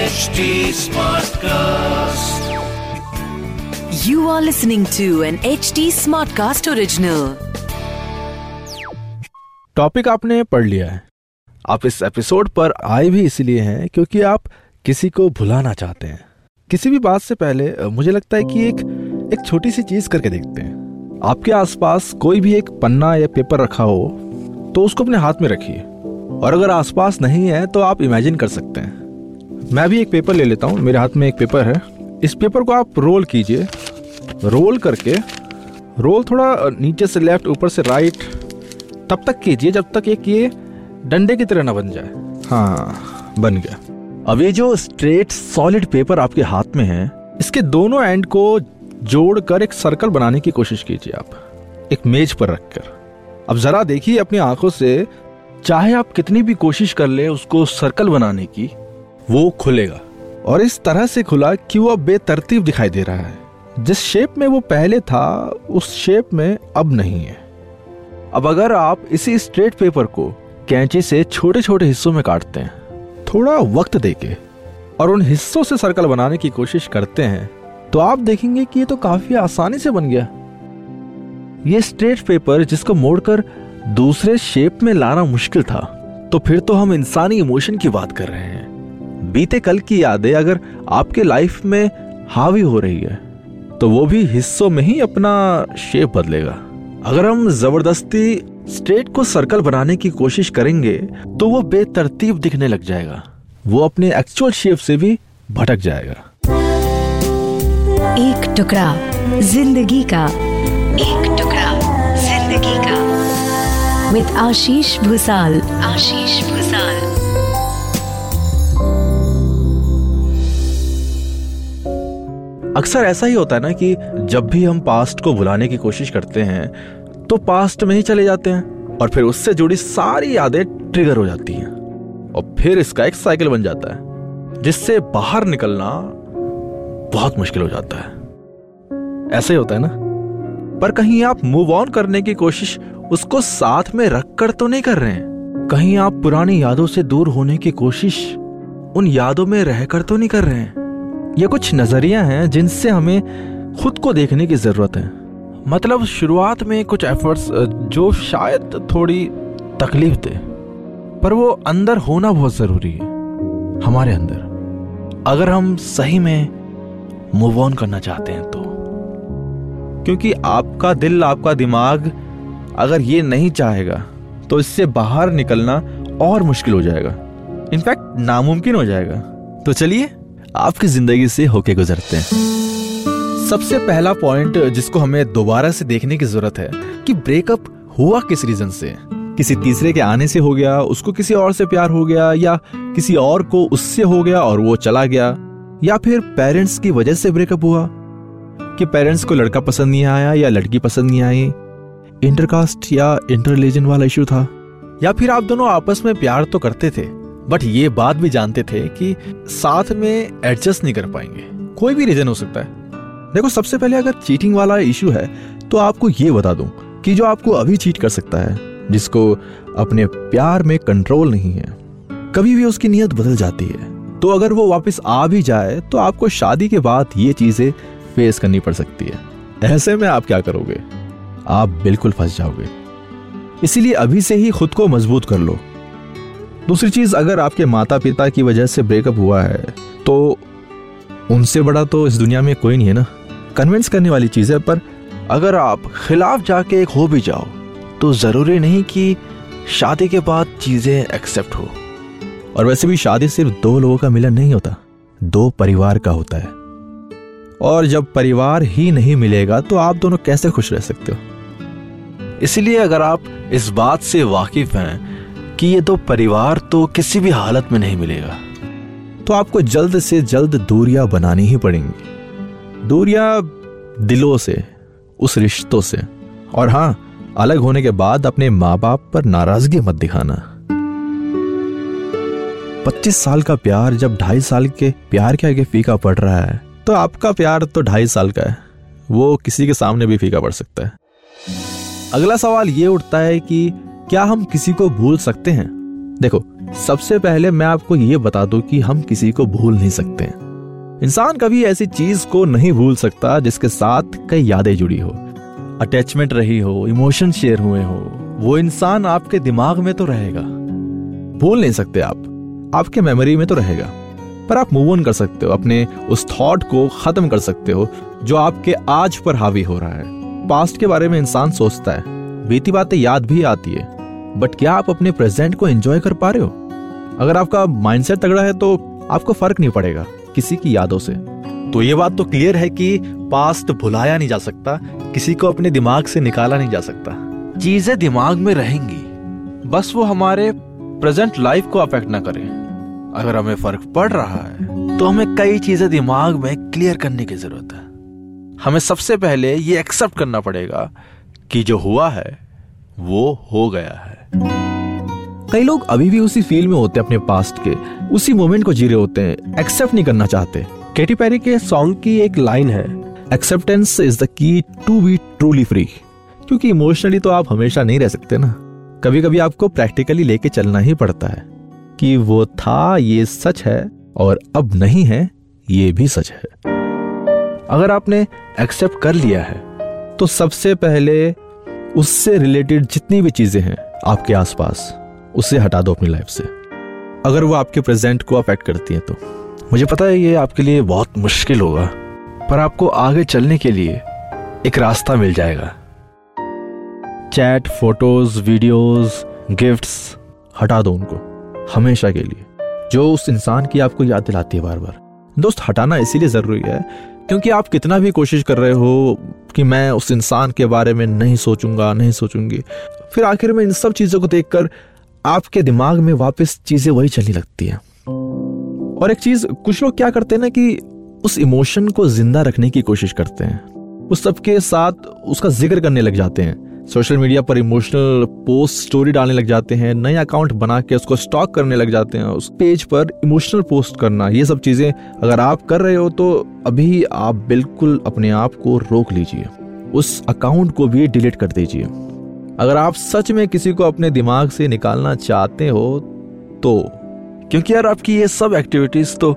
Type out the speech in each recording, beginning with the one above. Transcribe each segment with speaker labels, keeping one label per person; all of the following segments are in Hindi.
Speaker 1: HD Smartcast.
Speaker 2: You are listening to an HD Smartcast original.
Speaker 3: Topic आपने पढ़ लिया है आप इस एपिसोड पर आए भी इसलिए हैं क्योंकि आप किसी को भुलाना चाहते हैं किसी भी बात से पहले मुझे लगता है कि एक एक छोटी सी चीज़ करके देखते हैं आपके आसपास कोई भी एक पन्ना या पेपर रखा हो तो उसको अपने हाथ में रखिए और अगर आसपास नहीं है तो आप इमेजिन कर सकते हैं। मैं भी एक पेपर ले लेता हूँ, मेरे हाथ में एक पेपर है। इस पेपर को आप रोल कीजिए। रोल करके रोल थोड़ा नीचे से लेफ़्ट ऊपर से राइट तब तक कीजिए जब तक एक ये डंडे की तरह ना बन जाए। हाँ बन गया। अब ये जो स्ट्रेट सॉलिड पेपर आपके हाथ में है, इसके दोनों एंड को जोड़कर एक सर्कल बनाने की कोशिश कीजिए आप। एक मेज पर रखकर। अब जरा देखिए अपनी आँखों से चाहे आप कितनी भी कोशिश कर ले उसको सर्कल बनाने की, वो खुलेगा। और इस तरह से खुला कि वो अब बेतरतीब दिखाई दे रहा है। जिस शेप में वो पहले था, उस शेप में अब नहीं है। अब अगर आप इसी स्ट्रेट पेपर को कैंची से छोटे छोटे हिस्सों में काटते हैं, थोड़ा वक्त देके, और उन हिस्सों से सर्कल बनाने की कोशिश करते हैं तो आप देखेंगे कि ये तो काफ़ी आसानी से बन गया। ये स्ट्रेट पेपर जिसको मोड़कर दूसरे शेप में लाना मुश्किल था। तो फिर तो हम इंसानी इमोशन की बात कर रहे हैं। बीते कल की यादें अगर आपके लाइफ में हावी हो रही है तो वो भी हिस्सों में ही अपना शेप बदलेगा। अगर हम ज़बरदस्ती स्ट्रेट को सर्कल बनाने की कोशिश करेंगे तो वो बेतरतीब दिखने लग जाएगा। वो अपने एक्चुअल शेप से भी भटक जाएगा।
Speaker 2: एक टुकड़ा ज़िंदगी का, एक टुकड़ा ज़िंदगी का। विद आशीष भूसाल आशीष भूसाल
Speaker 3: अक्सर ऐसा ही होता है ना कि जब भी हम पास्ट को भुलाने की कोशिश करते हैं तो पास्ट में ही चले जाते हैं और फिर उससे जुड़ी सारी यादें ट्रिगर हो जाती हैं। और फिर इसका एक साइकिल बन जाता है जिससे बाहर निकलना बहुत मुश्किल हो जाता है। ऐसा ही होता है ना? पर कहीं आप मूव ऑन करने की कोशिश उसको साथ में रखकर तो नहीं कर रहे हैं। कहीं आप पुरानी यादों से दूर होने की कोशिश उन यादों में रहकर तो नहीं कर रहे हैं। ये कुछ नज़रिया हैं जिनसे हमें खुद को देखने की ज़रूरत है। मतलब शुरुआत में कुछ एफर्ट्स जो शायद थोड़ी तकलीफ़ दे, पर वो अंदर होना बहुत ज़रूरी है, हमारे अंदर। अगर हम सही में मूव ऑन करना चाहते हैं तो। क्योंकि आपका दिल, आपका दिमाग अगर ये नहीं चाहेगा तो इससे बाहर निकलना और मुश्किल हो जाएगा। इनफैक्ट नामुमकिन हो जाएगा। तो चलिए, आपकी ज़िंदगी से होके गुजरते हैं। सबसे पहला पॉइंट जिसको हमें दोबारा से देखने की ज़रूरत है, कि ब्रेकअप हुआ किस रीजन से? किसी तीसरे के आने से हो गया, उसको किसी और से प्यार हो गया, या किसी और को उससे हो गया और वो चला गया, या फिर पेरेंट्स की वजह से ब्रेकअप हुआ? कि पेरेंट्स को लड़का पसंद नहीं आया या लड़की पसंद नहीं आई इंटरकास्ट या इंटर रिलीजन वाला इशू था। या फिर आप दोनों आपस में प्यार तो करते थे, बट ये बात भी जानते थे कि साथ में एडजस्ट नहीं कर पाएँगे। कोई भी रीजन हो सकता है। देखो, सबसे पहले अगर चीटिंग वाला इशू है तो आपको ये बता दूँ कि जो आपको अभी चीट कर सकता है, जिसको अपने प्यार में कंट्रोल नहीं है, कभी भी उसकी नीयत बदल जाती है। तो अगर वो वापस आ भी जाए तो आपको शादी के बाद ये चीज़ें फेस करनी पड़ सकती है। ऐसे में आप क्या करोगे? आप बिल्कुल फंस जाओगे। इसीलिए अभी से ही खुद को मज़बूत कर लो। दूसरी चीज़, अगर आपके माता पिता की वजह से ब्रेकअप हुआ है तो उनसे बड़ा तो इस दुनिया में कोई नहीं है ना? कन्विंस करने वाली चीज़ है, पर अगर आप खिलाफ जाके एक हो भी जाओ तो ज़रूरी नहीं कि शादी के बाद चीज़ें एक्सेप्ट हो। और वैसे भी शादी सिर्फ़ दो लोगों का मिलन नहीं होता, दो परिवार का होता है। और जब परिवार ही नहीं मिलेगा तो आप दोनों कैसे खुश रह सकते हो? इसीलिए अगर आप इस बात से वाकिफ हैं कि ये तो परिवार तो किसी भी हालत में नहीं मिलेगा। तो आपको जल्द से जल्द दूरियाँ बनानी ही पड़ेंगी। दूरियाँ दिलों से, उस रिश्तों से। और हाँ अलग होने के बाद अपने माँ बाप पर नाराज़गी मत दिखाना। 25 साल का प्यार जब ढाई साल के प्यार के आगे फीका पड़ रहा है तो आपका प्यार तो ढाई साल का है। वो किसी के सामने भी फीका पड़ सकता है। अगला सवाल ये उठता है कि क्या हम किसी को भूल सकते हैं? देखो, सबसे पहले मैं आपको ये बता दूँ कि हम किसी को भूल नहीं सकते इंसान कभी ऐसी चीज़ को नहीं भूल सकता जिसके साथ कई यादें जुड़ी हो। अटैचमेंट रही हो इमोशन शेयर हुए हो, वो इंसान आपके दिमाग में तो रहेगा। भूल नहीं सकते आप, आपके मेमोरी में तो रहेगा। पर आप मूव ऑन कर सकते हो, अपने उस थॉट को खत्म कर सकते हो जो आपके आज पर हावी हो रहा है। पास्ट के बारे में इंसान सोचता है। बीती बातें याद भी आती है। बट क्या आप अपने प्रेजेंट को एंजॉय कर पा रहे हो? अगर आपका माइंडसेट तगड़ा है तो आपको फ़र्क नहीं पड़ेगा किसी की यादों से। तो ये बात तो क्लियर है कि पास्ट भुलाया नहीं जा सकता, किसी को अपने दिमाग से निकाला नहीं जा सकता। चीज़ें दिमाग में रहेंगी, बस वो हमारे प्रेजेंट लाइफ को अफेक्ट ना करें। अगर हमें फ़र्क पड़ रहा है तो हमें कई चीज़ें दिमाग में क्लियर करने की ज़रूरत है। हमें सबसे पहले ये एक्सेप्ट करना पड़ेगा कि जो हुआ है, वो हो गया है। कई लोग अभी भी उसी फील में होते हैं अपने पास्ट के। उसी मोमेंट को जी रहे होते हैं। एक्सेप्ट नहीं करना चाहते।
Speaker 4: केटी पेरी के सॉन्ग की एक लाइन है
Speaker 3: acceptance is the key to be truly free क्योंकि इमोशनली तो आप हमेशा नहीं रह सकते ना। कभी कभी आपको प्रैक्टिकली लेके चलना ही पड़ता है कि वो था, ये सच है, और अब नहीं है, ये भी सच है। अगर आपने एक्सेप्ट कर लिया है तो सबसे पहले उससे रिलेटेड जितनी भी चीज़ें हैं आपके आसपास, उसे हटा दो अपनी लाइफ से। अगर वो आपके प्रेजेंट को अफेक्ट करती हैं तो। मुझे पता है ये आपके लिए बहुत मुश्किल होगा, पर आपको आगे चलने के लिए एक रास्ता मिल जाएगा। चैट फ़ोटोज़ वीडियोस गिफ्ट्स हटा दो उनको, हमेशा के लिए। जो उस इंसान की आपको याद दिलाती है बार बार दोस्त, हटाना इसीलिए ज़रूरी है क्योंकि आप कितना भी कोशिश कर रहे हो कि मैं उस इंसान के बारे में नहीं सोचूँगा, नहीं सोचूँगी। फिर आखिर में इन सब चीज़ों को देखकर आपके दिमाग में वापस चीज़ें वही चलने लगती हैं। और एक चीज़, कुछ लोग क्या करते हैं ना कि उस इमोशन को ज़िंदा रखने की कोशिश करते हैं। उस सबके साथ उसका ज़िक्र करने लग जाते हैं। सोशल मीडिया पर इमोशनल पोस्ट स्टोरी डालने लग जाते हैं नए अकाउंट बना के उसको स्टॉक करने लग जाते हैं, उस पेज पर इमोशनल पोस्ट करना, ये सब चीज़ें अगर आप कर रहे हो तो अभी आप बिल्कुल अपने आप को रोक लीजिए, उस अकाउंट को भी डिलीट कर दीजिए। अगर आप सच में किसी को अपने दिमाग से निकालना चाहते हो तो क्योंकि यार आपकी ये सब एक्टिविटीज़ तो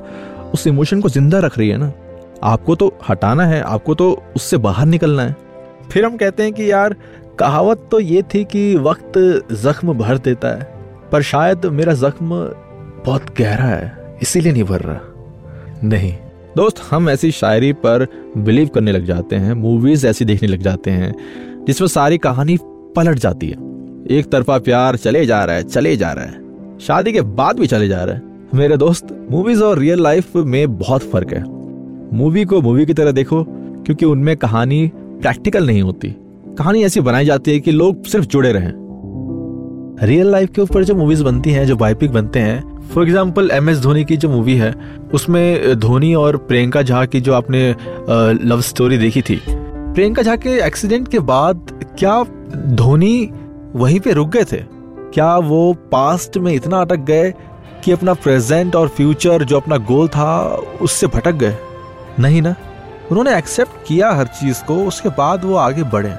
Speaker 3: उस इमोशन को ज़िंदा रख रही है ना, आपको तो हटाना है, आपको तो उससे बाहर निकलना है। फिर हम कहते हैं कि यार कहावत तो ये थी कि वक्त जख्म भर देता है, पर शायद मेरा जख्म बहुत गहरा है, इसीलिए नहीं भर रहा। नहीं। दोस्त, हम ऐसी शायरी पर बिलीव करने लग जाते हैं, मूवीज़ ऐसी देखने लग जाते हैं, जिसमें सारी कहानी पलट जाती है। एक तरफा प्यार चले जा रहा है, चले जा रहा है। शादी के बाद भी चले जा रहा है। मेरे दोस्त, मूवीज़ और रियल लाइफ में बहुत फ़र्क है। मूवी को मूवी की तरह देखो, क्योंकि उनमें कहानी प्रैक्टिकल नहीं होती। कहानी ऐसी बनाई जाती है कि लोग सिर्फ़ जुड़े रहें। रियल लाइफ के ऊपर जो मूवीज़ बनती हैं, जो बायोपिक बनते हैं for example M S Dhoni की जो मूवी है, उसमें धोनी और प्रियंका झा की जो आपने लव स्टोरी देखी थी। प्रियंका झा के एक्सीडेंट के बाद क्या धोनी वहीं पे रुक गए थे? क्या वो पास्ट में इतना अटक गए कि अपना प्रेजेंट और फ्यूचर जो अपना गोल था, उससे भटक गए? नहीं ना? उन्होंने एक्सेप्ट किया हर चीज़ को, उसके बाद वो आगे बढ़े।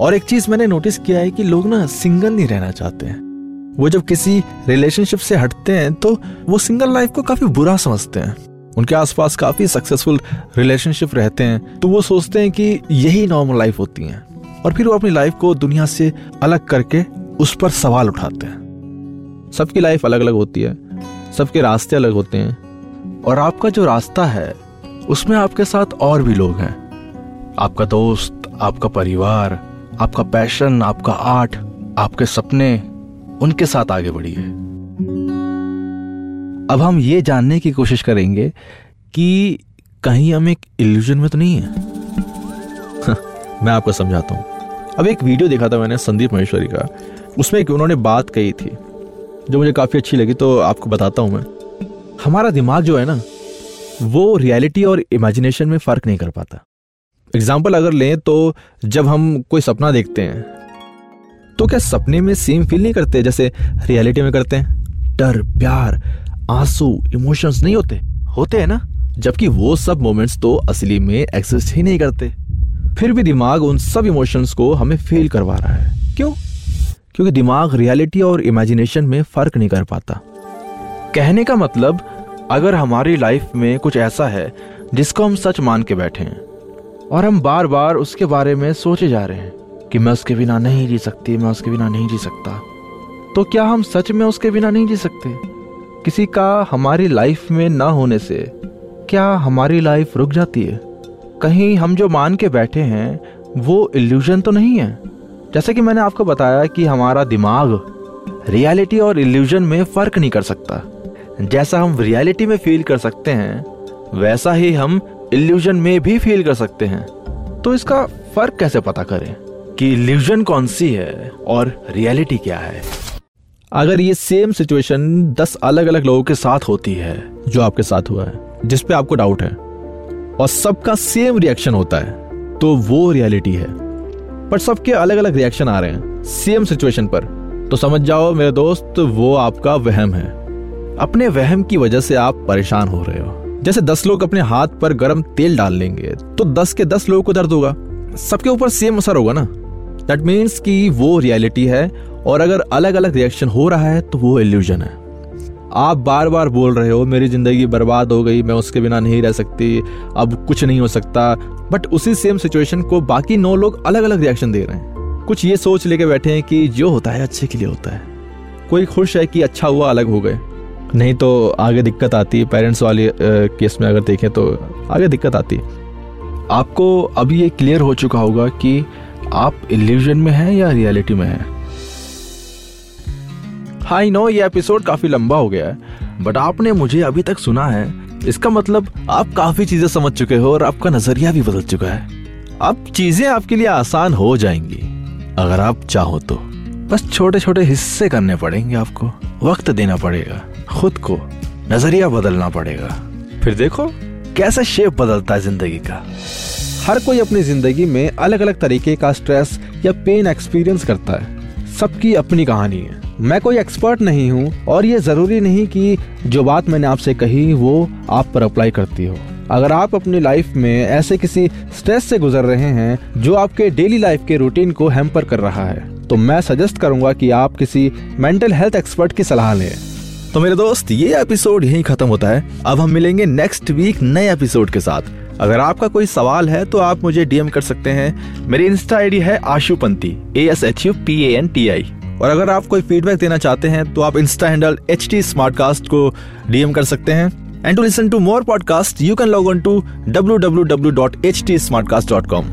Speaker 3: और एक चीज़ मैंने नोटिस किया है कि लोग ना सिंगल नहीं रहना चाहते हैं। वो जब किसी रिलेशनशिप से हटते हैं तो वो सिंगल लाइफ को काफ़ी बुरा समझते हैं। उनके आसपास काफ़ी सक्सेसफुल रिलेशनशिप रहते हैं तो वो सोचते हैं कि यही नॉर्मल लाइफ होती है। और फिर वो अपनी लाइफ को दुनिया से अलग करके उस पर सवाल उठाते हैं। सबकी लाइफ अलग अलग होती है, सबके रास्ते अलग होते हैं, और आपका जो रास्ता है, उसमें आपके साथ और भी लोग हैं। आपका दोस्त, आपका परिवार आपका पैशन, आपका आर्ट, आपके सपने उनके साथ आगे बढ़िए अब हम ये जानने की कोशिश करेंगे कि कहीं हम एक इल्यूजन में तो नहीं है? मैं आपको समझाता हूँ। अब एक वीडियो देखा था मैंने संदीप महेश्वरी का। उसमें एक उन्होंने बात कही थी, जो मुझे काफ़ी अच्छी लगी तो आपको बताता हूँ मैं। हमारा दिमाग जो है ना, वो रियलिटी और इमेजिनेशन में फ़र्क नहीं कर पाता। एग्ज़ाम्पल अगर लें तो जब हम कोई सपना देखते हैं तो क्या सपने में सेम फील नहीं करते जैसे रियलिटी में करते हैं? डर, प्यार, आँसू इमोशंस नहीं होते। होते हैं ना? जबकि वो सब मोमेंट्स तो असली में एक्सिस्ट ही नहीं करते। फिर भी दिमाग उन सब इमोशंस को हमें फील करवा रहा है। क्यों? क्योंकि दिमाग रियलिटी और इमेजिनेशन में फ़र्क नहीं कर पाता। कहने का मतलब अगर हमारी लाइफ में कुछ ऐसा है जिसको हम सच मान के बैठे हैं और हम बार बार उसके बारे में सोचे जा रहे हैं कि मैं उसके बिना नहीं जी सकती, मैं उसके बिना नहीं जी सकता। तो क्या हम सच में उसके बिना नहीं जी सकते? किसी का हमारी लाइफ में ना होने से क्या हमारी लाइफ रुक जाती है? कहीं हम जो मान के बैठे हैं, वो इल्यूजन तो नहीं है? जैसे कि मैंने आपको बताया कि हमारा दिमाग रियलिटी और इल्यूजन में फ़र्क नहीं कर सकता। जैसा हम रियलिटी में फील कर सकते हैं, वैसा ही हम इल्यूजन में भी फील कर सकते हैं। तो इसका फ़र्क कैसे पता करें कि इल्यूजन कौन सी है और रियलिटी क्या है? अगर ये सेम सिचुएशन दस अलग अलग लोगों के साथ होती है, जो आपके साथ हुआ है, जिस पे आपको डाउट है, और सबका सेम रिएक्शन होता है तो वो रियलिटी है। पर सबके अलग अलग रिएक्शन आ रहे हैं सेम सिचुएशन पर। तो समझ जाओ मेरे दोस्त, वो आपका वहम है। अपने वहम की वजह से आप परेशान हो रहे हो। जैसे दस लोग अपने हाथ पर गर्म तेल डाल लेंगे तो दस के दस लोगों को दर्द होगा। सबके ऊपर सेम असर होगा ना? दैट मीन्स कि वो रियलिटी है, और अगर अलग अलग रिएक्शन हो रहा है तो वो एल्यूजन है। आप बार बार बोल रहे हो, मेरी ज़िंदगी बर्बाद हो गई, मैं उसके बिना नहीं रह सकती, अब कुछ नहीं हो सकता। बट उसी सेम सिचुएशन को बाकी नौ लोग अलग अलग रिएक्शन दे रहे हैं। कुछ ये सोच लेके बैठे हैं कि जो होता है, अच्छे के लिए होता है। कोई खुश है कि अच्छा हुआ, अलग हो गए। नहीं तो आगे दिक्कत आती है। पेरेंट्स वाले केस में अगर देखें तो आगे दिक्कत आती है। आपको अभी ये क्लियर हो चुका होगा कि आप इल्यूजन में हैं या रियलिटी में हैं? हाई नो ये एपिसोड काफ़ी लंबा हो गया है बट आपने मुझे अभी तक सुना है। इसका मतलब आप काफ़ी चीज़ें समझ चुके हो और आपका नज़रिया भी बदल चुका है। अब चीज़ें आपके लिए आसान हो जाएँगी, अगर आप चाहो तो। बस छोटे छोटे हिस्से करने पड़ेंगे आपको, वक्त देना पड़ेगा। खुद को नज़रिया बदलना पड़ेगा। फिर देखो। कैसा शेप बदलता है ज़िंदगी का? हर कोई अपनी ज़िंदगी में अलग अलग तरीके का स्ट्रेस या पेन एक्सपीरियंस करता है। सबकी अपनी कहानी है। मैं कोई एक्सपर्ट नहीं हूँ और ये ज़रूरी नहीं कि जो बात मैंने आपसे कही वो आप पर अप्लाई करती हो। अगर आप अपनी लाइफ में ऐसे किसी स्ट्रेस से गुजर रहे हैं जो आपके डेली लाइफ के रूटीन को हेम्पर कर रहा है तो मैं सजेस्ट करूँगा कि आप किसी मेंटल हेल्थ एक्सपर्ट की सलाह लें। तो मेरे दोस्त, ये एपिसोड यहीं खत्म होता है। अब हम मिलेंगे नेक्स्ट वीक नए एपिसोड के साथ। अगर आपका कोई सवाल है तो आप मुझे डीएम कर सकते हैं। मेरी इंस्टा आईडी है Ashupanti A S H U P A N T I और अगर आप कोई फीडबैक देना चाहते हैं तो आप insta handle H T Smartcast को डीएम कर सकते हैं। And to listen to more podcast you can log on to W W W dot H T Smartcast dot com